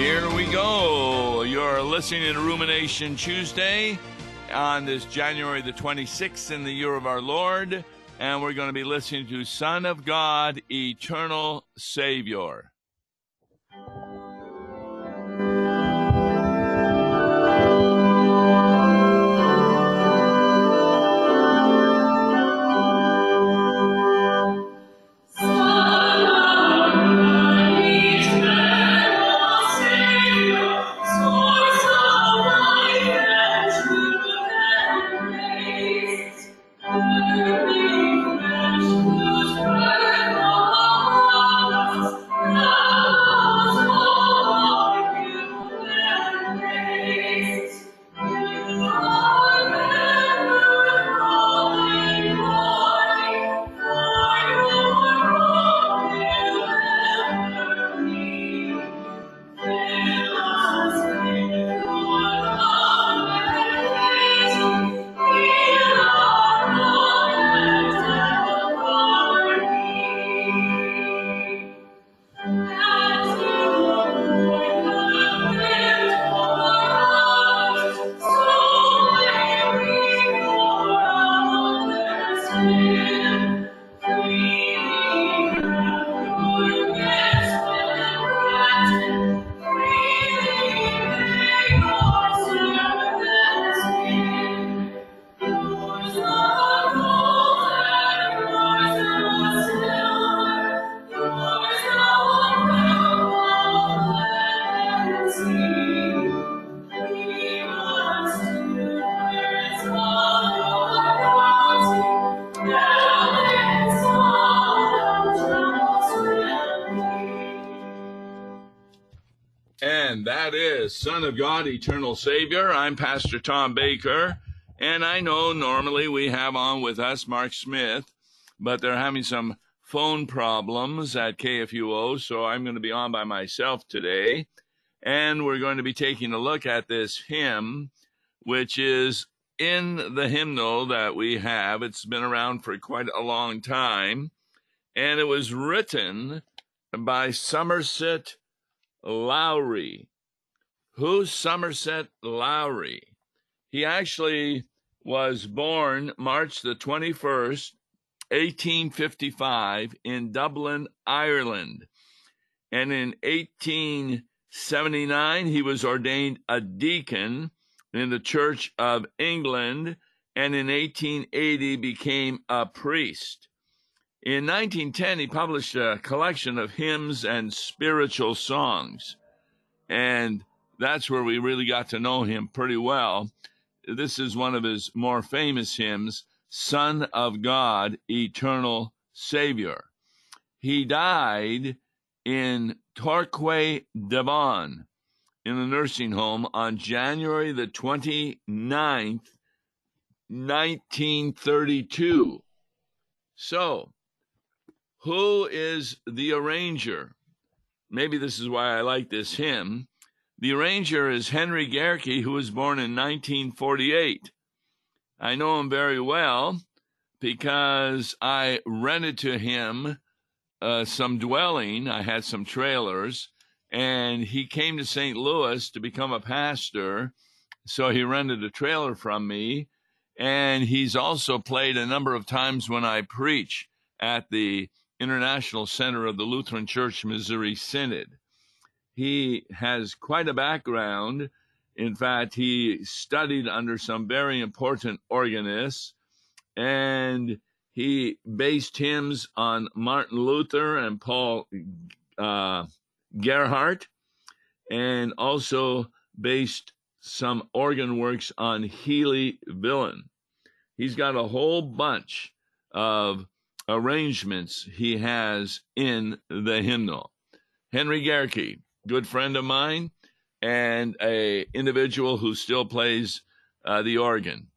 Here we go. You're listening to Rumination Tuesday on this January the 26th in the year of our Lord. And we're going to be listening to Son of God, Eternal Savior. Son of God, Eternal Savior. I'm Pastor Tom Baker. And I know normally we have on with us Mark Smith, but they're having some phone problems at KFUO, so I'm going to be on by myself today. And we're going to be taking a look at this hymn, which is in the hymnal that we have. It's been around for quite a long time, and it was written by Somerset Lowry. Who's Somerset Lowry? He actually was born March the 21st, 1855, in Dublin, Ireland. And in 1879, he was ordained a deacon in the Church of England, and in 1880 became a priest. In 1910, he published a collection of hymns and spiritual songs. And that's where we really got to know him pretty well. This is one of his more famous hymns, Son of God, Eternal Savior. He died in Torquay, Devon, in a nursing home on January the 29th, 1932. So, who is the arranger? Maybe this is why I like this hymn. The arranger is Henry Gerike, who was born in 1948. I know him very well because I rented to him uh, some dwelling. I had some trailers, and he came to St. Louis to become a pastor. So he rented a trailer from me, and he's also played a number of times when I preach at the International Center of the Lutheran Church Missouri Synod. He has quite a background. In fact, he studied under some very important organists and he based hymns on Martin Luther and Paul uh, Gerhardt, and also based some organ works on Healey Willan. He's got a whole bunch of arrangements he has in the hymnal. Henry Gerike, good friend of mine, and a individual who still plays uh, the organ.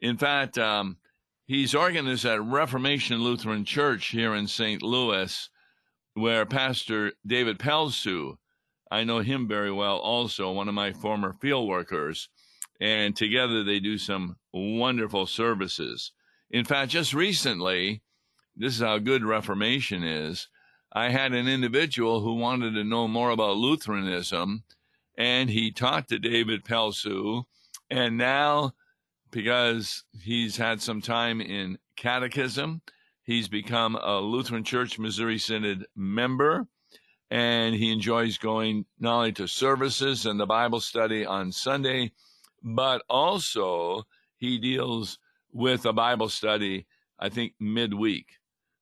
In fact, um, he's organist at Reformation Lutheran Church here in St. Louis, where Pastor David Pelsu, I know him very well, also one of my former field workers, and together they do some wonderful services. In fact, just recently, this is how good Reformation is. I had an individual who wanted to know more about Lutheranism, and he taught to David Pelsu. And now, because he's had some time in catechism, he's become a Lutheran Church Missouri Synod member. And he enjoys going not only to services and the Bible study on Sunday, but also he deals with a Bible study, I think, midweek.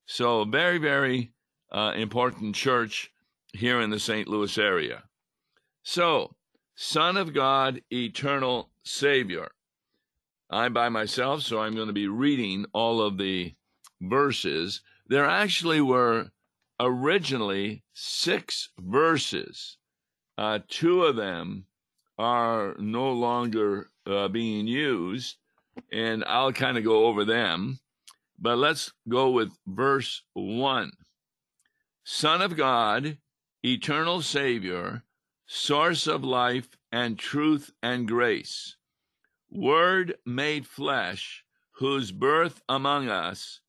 So, very, very uh, important church here in the St. Louis area. So, Son of God, eternal Savior. I'm by myself, so I'm going to be reading all of the verses. There actually were originally six verses. Uh, two of them are no longer uh, being used, and I'll kind of go over them. But let's go with verse 1. Son of God, eternal Savior, source of life and truth and grace, Word made flesh, whose birth among us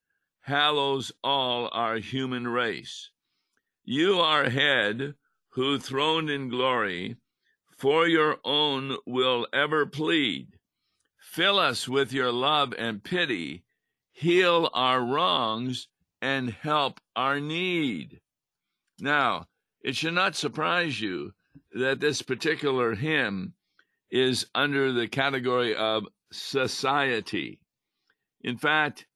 hallows all our human race. You are head, who throned in glory, for your own will ever plead. Fill us with your love and pity, heal our wrongs, and help our need. Now, it should not surprise you that this particular hymn is under the category of society. In fact,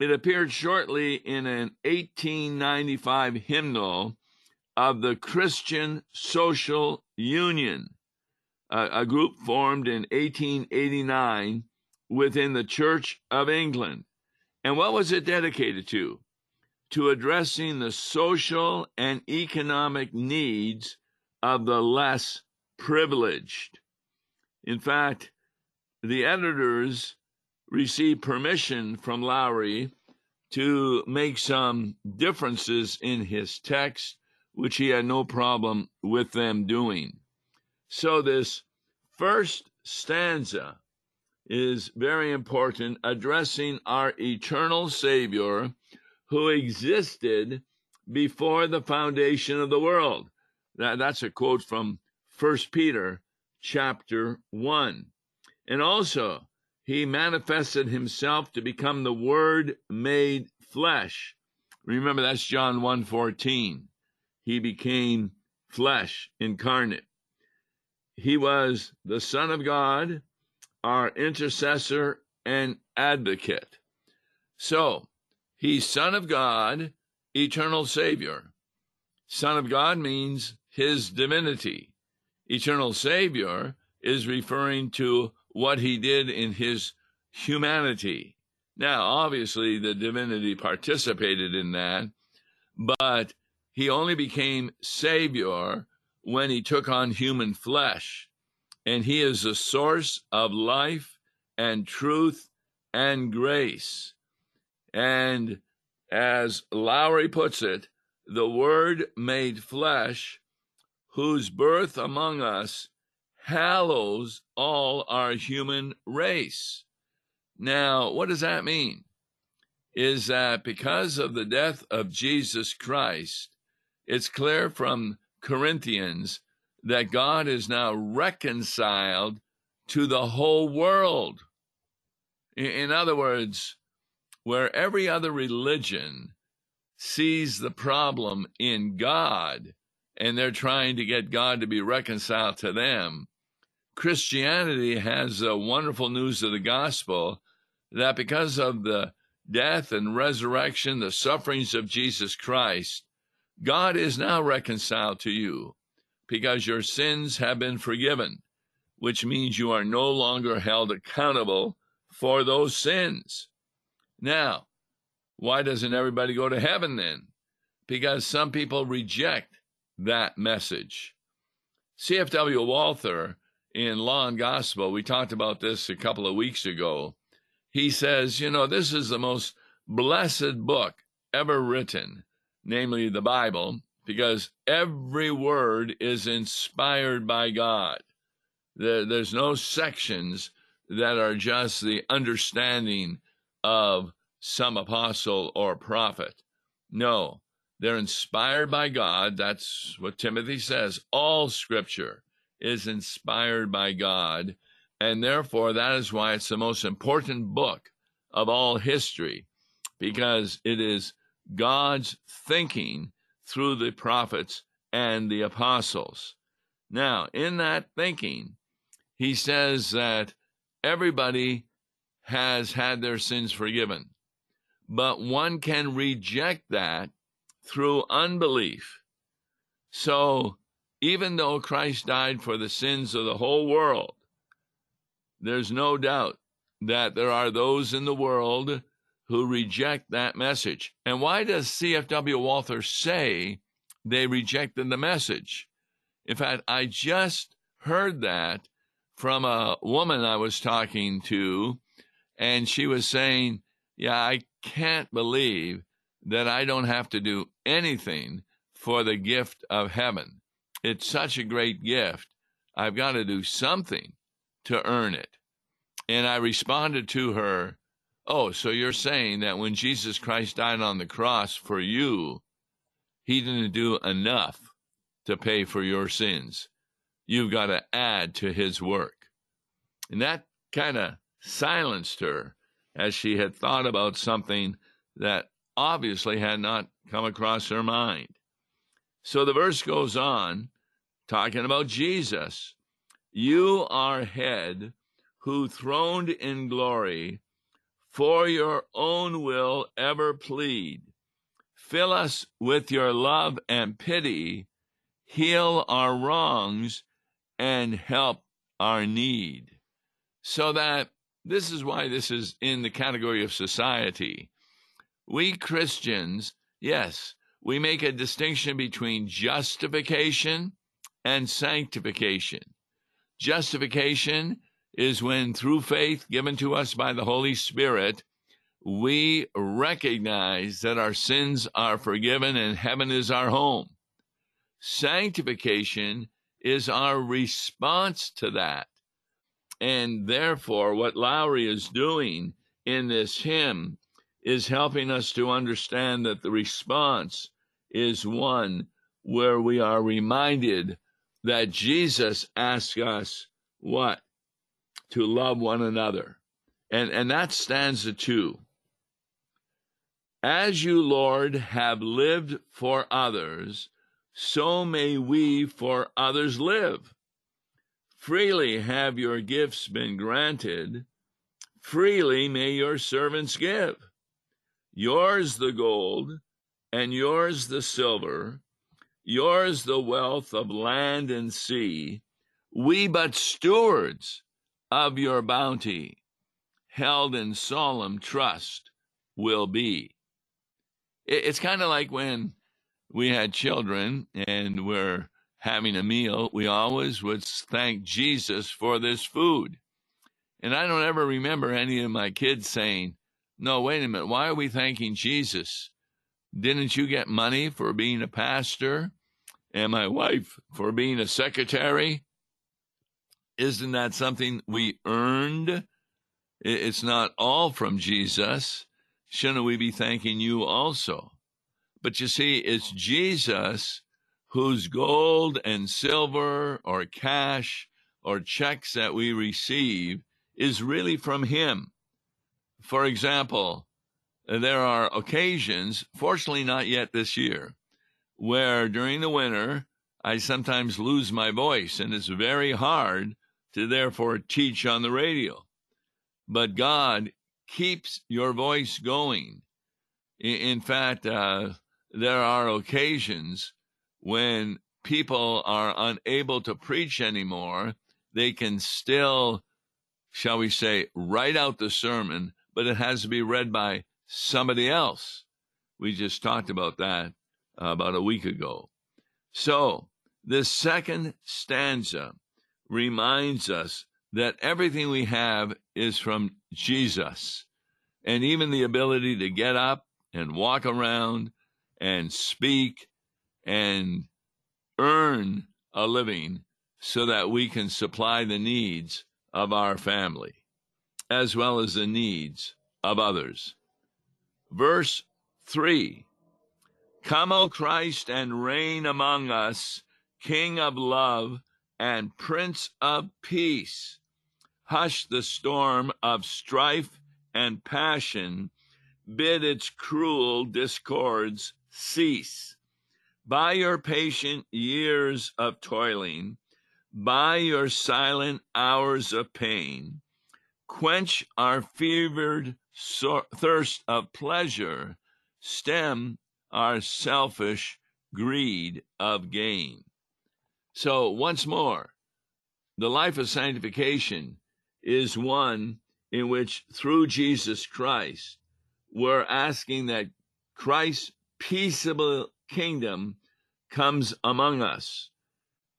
it appeared shortly in an 1895 hymnal of the Christian Social Union, a, a group formed in 1889 within the Church of England. And what was it dedicated to? To addressing the social and economic needs of the less privileged. In fact, the editors received permission from Lowry to make some differences in his text, which he had no problem with them doing. So, this first stanza is very important, addressing our eternal Savior who existed before the foundation of the world. That, that's a quote from First Peter chapter 1. And also, he manifested himself to become the word made flesh. Remember that's John 1:14. He became flesh incarnate. He was the son of God, our intercessor and advocate. So, he's son of God, eternal savior. Son of God means his divinity. Eternal Savior is referring to what he did in his humanity. Now, obviously, the divinity participated in that, but he only became Savior when he took on human flesh. And he is the source of life and truth and grace. And as Lowry puts it, the Word made flesh whose birth among us hallows all our human race. Now, what does that mean? Is that because of the death of Jesus Christ, it's clear from Corinthians that God is now reconciled to the whole world. In other words, where every other religion sees the problem in God, and they're trying to get God to be reconciled to them. Christianity has the wonderful news of the gospel that because of the death and resurrection, the sufferings of Jesus Christ, God is now reconciled to you because your sins have been forgiven, which means you are no longer held accountable for those sins. Now, why doesn't everybody go to heaven then? Because some people reject that message. C.F.W. Walther in Law and Gospel, we talked about this a couple of weeks ago. He says, you know, this is the most blessed book ever written, namely the Bible, because every word is inspired by God. there's no sections that are just the understanding of some apostle or prophet. No, they're inspired by God. That's what Timothy says. All scripture is inspired by God, and therefore that is why it's the most important book of all history, because it is God's thinking through the prophets and the apostles. Now, in that thinking, he says that everybody has had their sins forgiven, but one can reject that through unbelief. So, even though Christ died for the sins of the whole world, there's no doubt that there are those in the world who reject that message. And why does CFW Walther say they rejected the message? In fact, I just heard that from a woman I was talking to, and she was saying, Yeah, I can't believe that I don't have to do anything for the gift of heaven. It's such a great gift. I've got to do something to earn it. And I responded to her, Oh, so you're saying that when Jesus Christ died on the cross for you, he didn't do enough to pay for your sins. You've got to add to his work. And that kind of silenced her as she had thought about something that obviously had not come across her mind. So the verse goes on talking about Jesus. You are head who throned in glory for your own will ever plead. Fill us with your love and pity, heal our wrongs, and help our need. So that this is why this is in the category of society. We Christians, yes, we make a distinction between justification and sanctification. Justification is when, through faith given to us by the Holy Spirit, we recognize that our sins are forgiven and heaven is our home. Sanctification is our response to that. And therefore, what Lowry is doing in this hymn is helping us to understand that the response is one where we are reminded that Jesus asks us what? To love one another. And, and that stanza two. As you, Lord, have lived for others, so may we for others live. Freely have your gifts been granted, freely may your servants give. Yours the gold, and yours the silver, yours the wealth of land and sea, we but stewards of your bounty, held in solemn trust will be it's kind of like when we had children and we're having a meal, we always would thank Jesus for this food. And I don't ever remember any of my kids saying, No, wait a minute, why are we thanking Jesus? Didn't you get money for being a pastor? And my wife for being a secretary? Isn't that something we earned? It's not all from Jesus shouldn't we be thanking you also? But you see, it's Jesus whose gold and silver or cash or checks that we receive is really from Him. For example, there are occasions, fortunately not yet this year, where during the winter I sometimes lose my voice and it's very hard to therefore teach on the radio. But God keeps your voice going. In fact, uh, there are occasions when people are unable to preach anymore. They can still, shall we say, write out the sermon, but it has to be read by somebody else. We just talked about that uh, about a week ago. So, this second stanza reminds us that everything we have is from Jesus. And even the ability to get up and walk around and speak and earn a living so that we can supply the needs of our family as well as the needs of others. Verse 3 Come, O Christ, and reign among us, King of love and Prince of Peace. Hush the storm of strife and passion, bid its cruel discords cease. By your patient years of toiling, by your silent hours of pain, quench our fevered thirst of pleasure, stem our selfish greed of gain. So, once more, the life of sanctification is one in which, through Jesus Christ, we're asking that Christ's peaceable kingdom comes among us,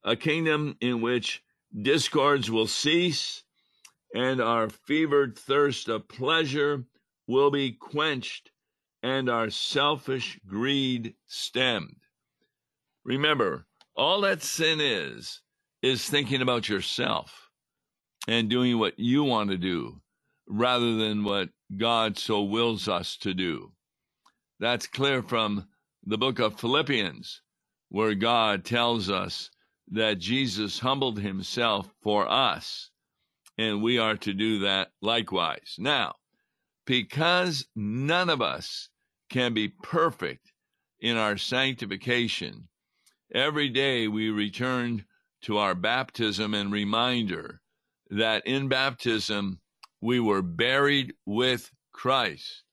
a kingdom in which discords will cease and our fevered thirst of pleasure will be quenched and our selfish greed stemmed. Remember, all that sin is, is thinking about yourself and doing what you want to do rather than what God so wills us to do. That's clear from the book of Philippians, where God tells us that Jesus humbled himself for us, and we are to do that likewise. Now, because none of us can be perfect in our sanctification, every day we return to our baptism and reminder that in baptism we were buried with Christ.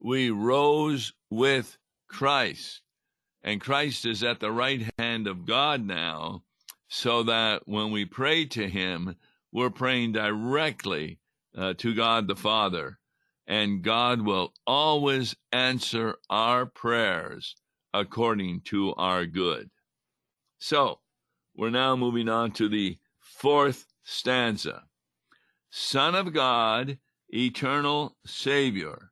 We rose with Christ. And Christ is at the right hand of God now, so that when we pray to Him, we're praying directly uh, to God the Father. And God will always answer our prayers according to our good. So, we're now moving on to the fourth stanza. Son of God, eternal Savior,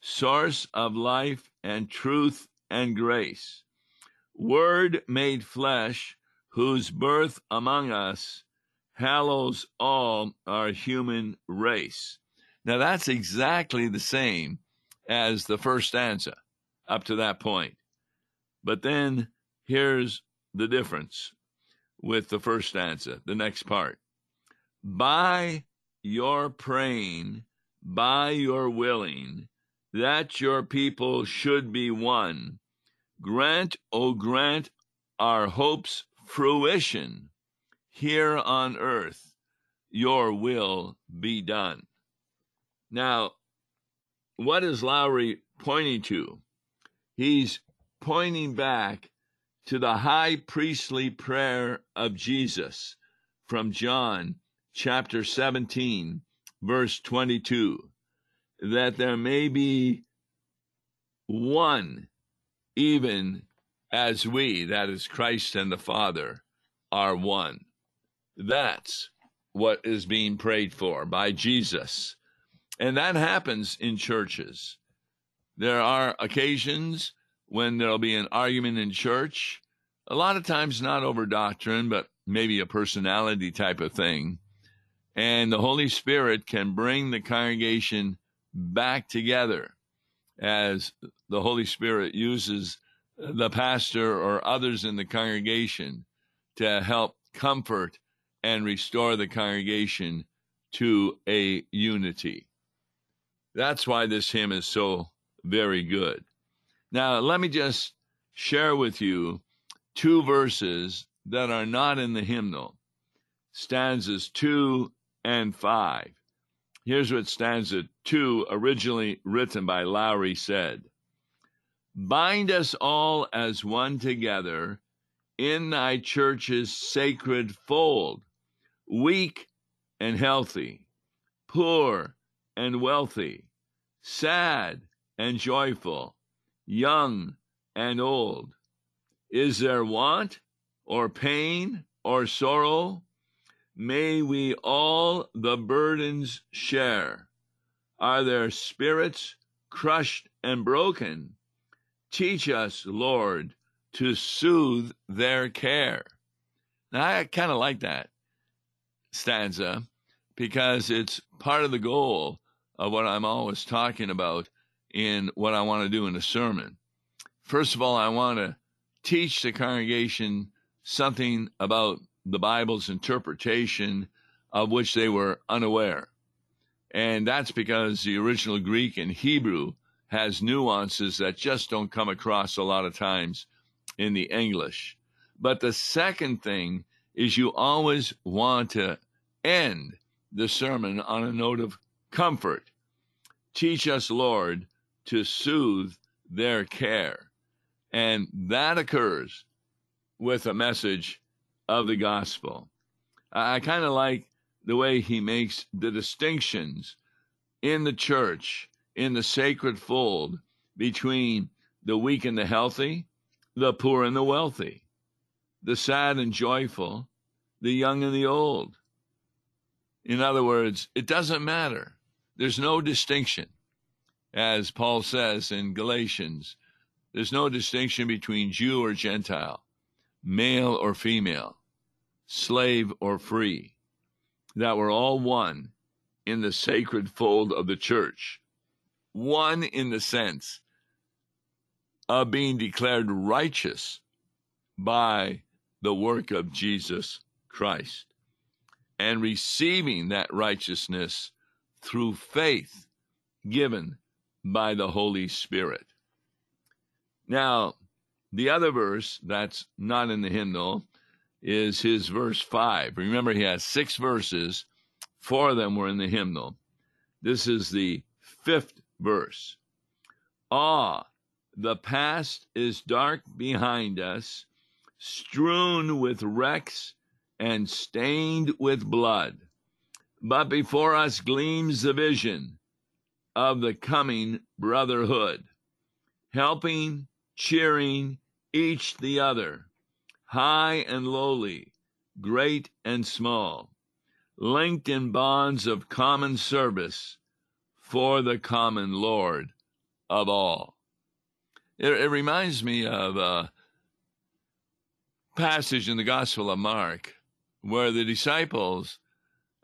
source of life and truth and grace, Word made flesh, whose birth among us hallows all our human race. Now, that's exactly the same as the first stanza up to that point. But then here's the difference with the first stanza, the next part. By your praying, by your willing, that your people should be one, grant, O oh, grant our hopes fruition here on earth, your will be done. Now, what is Lowry pointing to? He's pointing back to the high priestly prayer of Jesus from John chapter 17, verse 22, that there may be one, even as we, that is Christ and the Father, are one. That's what is being prayed for by Jesus. And that happens in churches. There are occasions when there'll be an argument in church, a lot of times not over doctrine, but maybe a personality type of thing. And the Holy Spirit can bring the congregation back together as the Holy Spirit uses the pastor or others in the congregation to help comfort and restore the congregation to a unity. That's why this hymn is so very good. Now, let me just share with you two verses that are not in the hymnal stanzas 2 and 5. Here's what stanza 2, originally written by Lowry, said Bind us all as one together in thy church's sacred fold, weak and healthy, poor and wealthy, sad and joyful young and old. Is there want or pain or sorrow? May we all the burdens share. Are there spirits crushed and broken? Teach us, Lord, to soothe their care. Now, I kind of like that stanza because it's part of the goal of what I'm always talking about in what I want to do in a sermon. First of all, I want to teach the congregation something about the Bible's interpretation of which they were unaware. And that's because the original Greek and Hebrew has nuances that just don't come across a lot of times in the English. But the second thing is you always want to end the sermon on a note of comfort. Teach us, Lord, to soothe their care. And that occurs with a message of the gospel. I, kind of like the way he makes the distinctions in the church, in the sacred fold, between the weak and the healthy, the poor and the wealthy, the sad and joyful, the young and the old. In other words, it doesn't matter. There's no distinction. As Paul says in Galatians, there's no distinction between Jew or Gentile, male or female, slave or free, that we're all one in the sacred fold of the church. One in the sense of being declared righteous by the work of Jesus Christ and receiving that righteousness through faith given by the Holy Spirit. Now, the other verse that's not in the hymnal is his verse 5. Remember, he has six verses, four of them were in the hymnal. This is the fifth verse. Ah, the past is dark behind us, strewn with wrecks and stained with blood. But before us gleams the vision of the coming brotherhood, helping, cheering each the other high and lowly, great and small, linked in bonds of common service for the common Lord of all. It, it reminds me of a passage in the Gospel of Mark where the disciples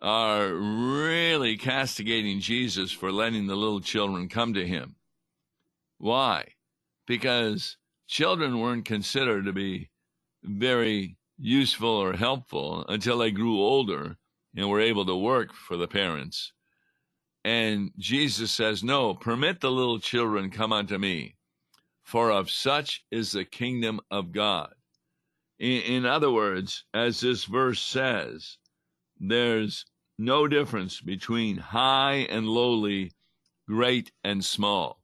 are really castigating Jesus for letting the little children come to him. Why? Because children weren't considered to be very useful or helpful until they grew older and were able to work for the parents. And Jesus says, No, permit the little children come unto me, for of such is the kingdom of God. In, in other words, as this verse says, there's no difference between high and lowly, great and small.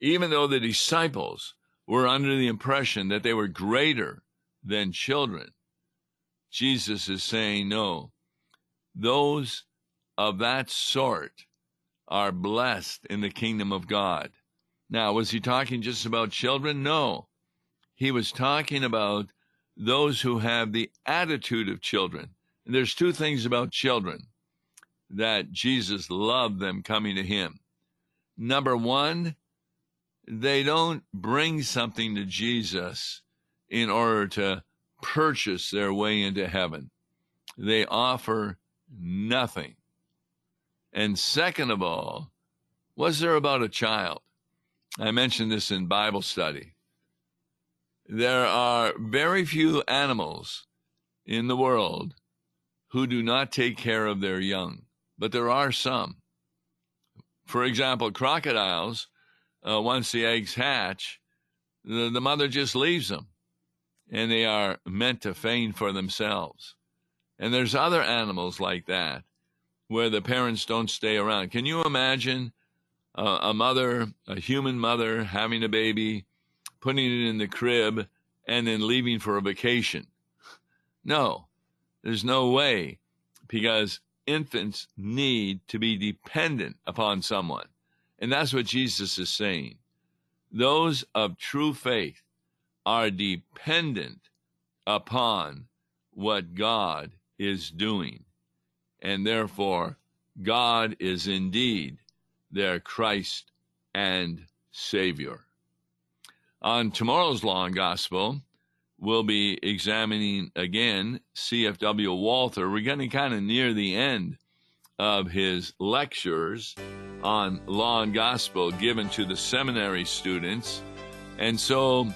Even though the disciples were under the impression that they were greater than children. Jesus is saying, no, those of that sort are blessed in the kingdom of God. Now, was he talking just about children? No. He was talking about those who have the attitude of children. And there's two things about children that Jesus loved them coming to him. Number one, they don't bring something to Jesus in order to purchase their way into heaven. They offer nothing. And second of all, was there about a child? I mentioned this in Bible study. There are very few animals in the world who do not take care of their young, but there are some. For example, crocodiles, uh, once the eggs hatch, the, the mother just leaves them and they are meant to feign for themselves. And there's other animals like that where the parents don't stay around. Can you imagine a, a mother, a human mother, having a baby, putting it in the crib, and then leaving for a vacation? No, there's no way because infants need to be dependent upon someone. And that's what Jesus is saying. Those of true faith are dependent upon what God is doing. And therefore, God is indeed their Christ and Savior. On tomorrow's Law and Gospel, we'll be examining again C.F.W. Walther. We're getting kind of near the end of his lectures on Law and Gospel given to the seminary students. And so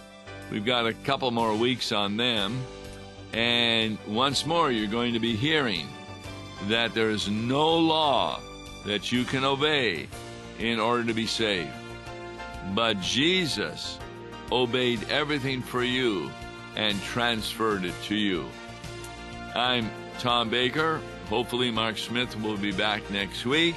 We've got a couple more weeks on them. And once more, you're going to be hearing that there is no law that you can obey in order to be saved. But Jesus obeyed everything for you and transferred it to you. I'm Tom Baker. Hopefully, Mark Smith will be back next week.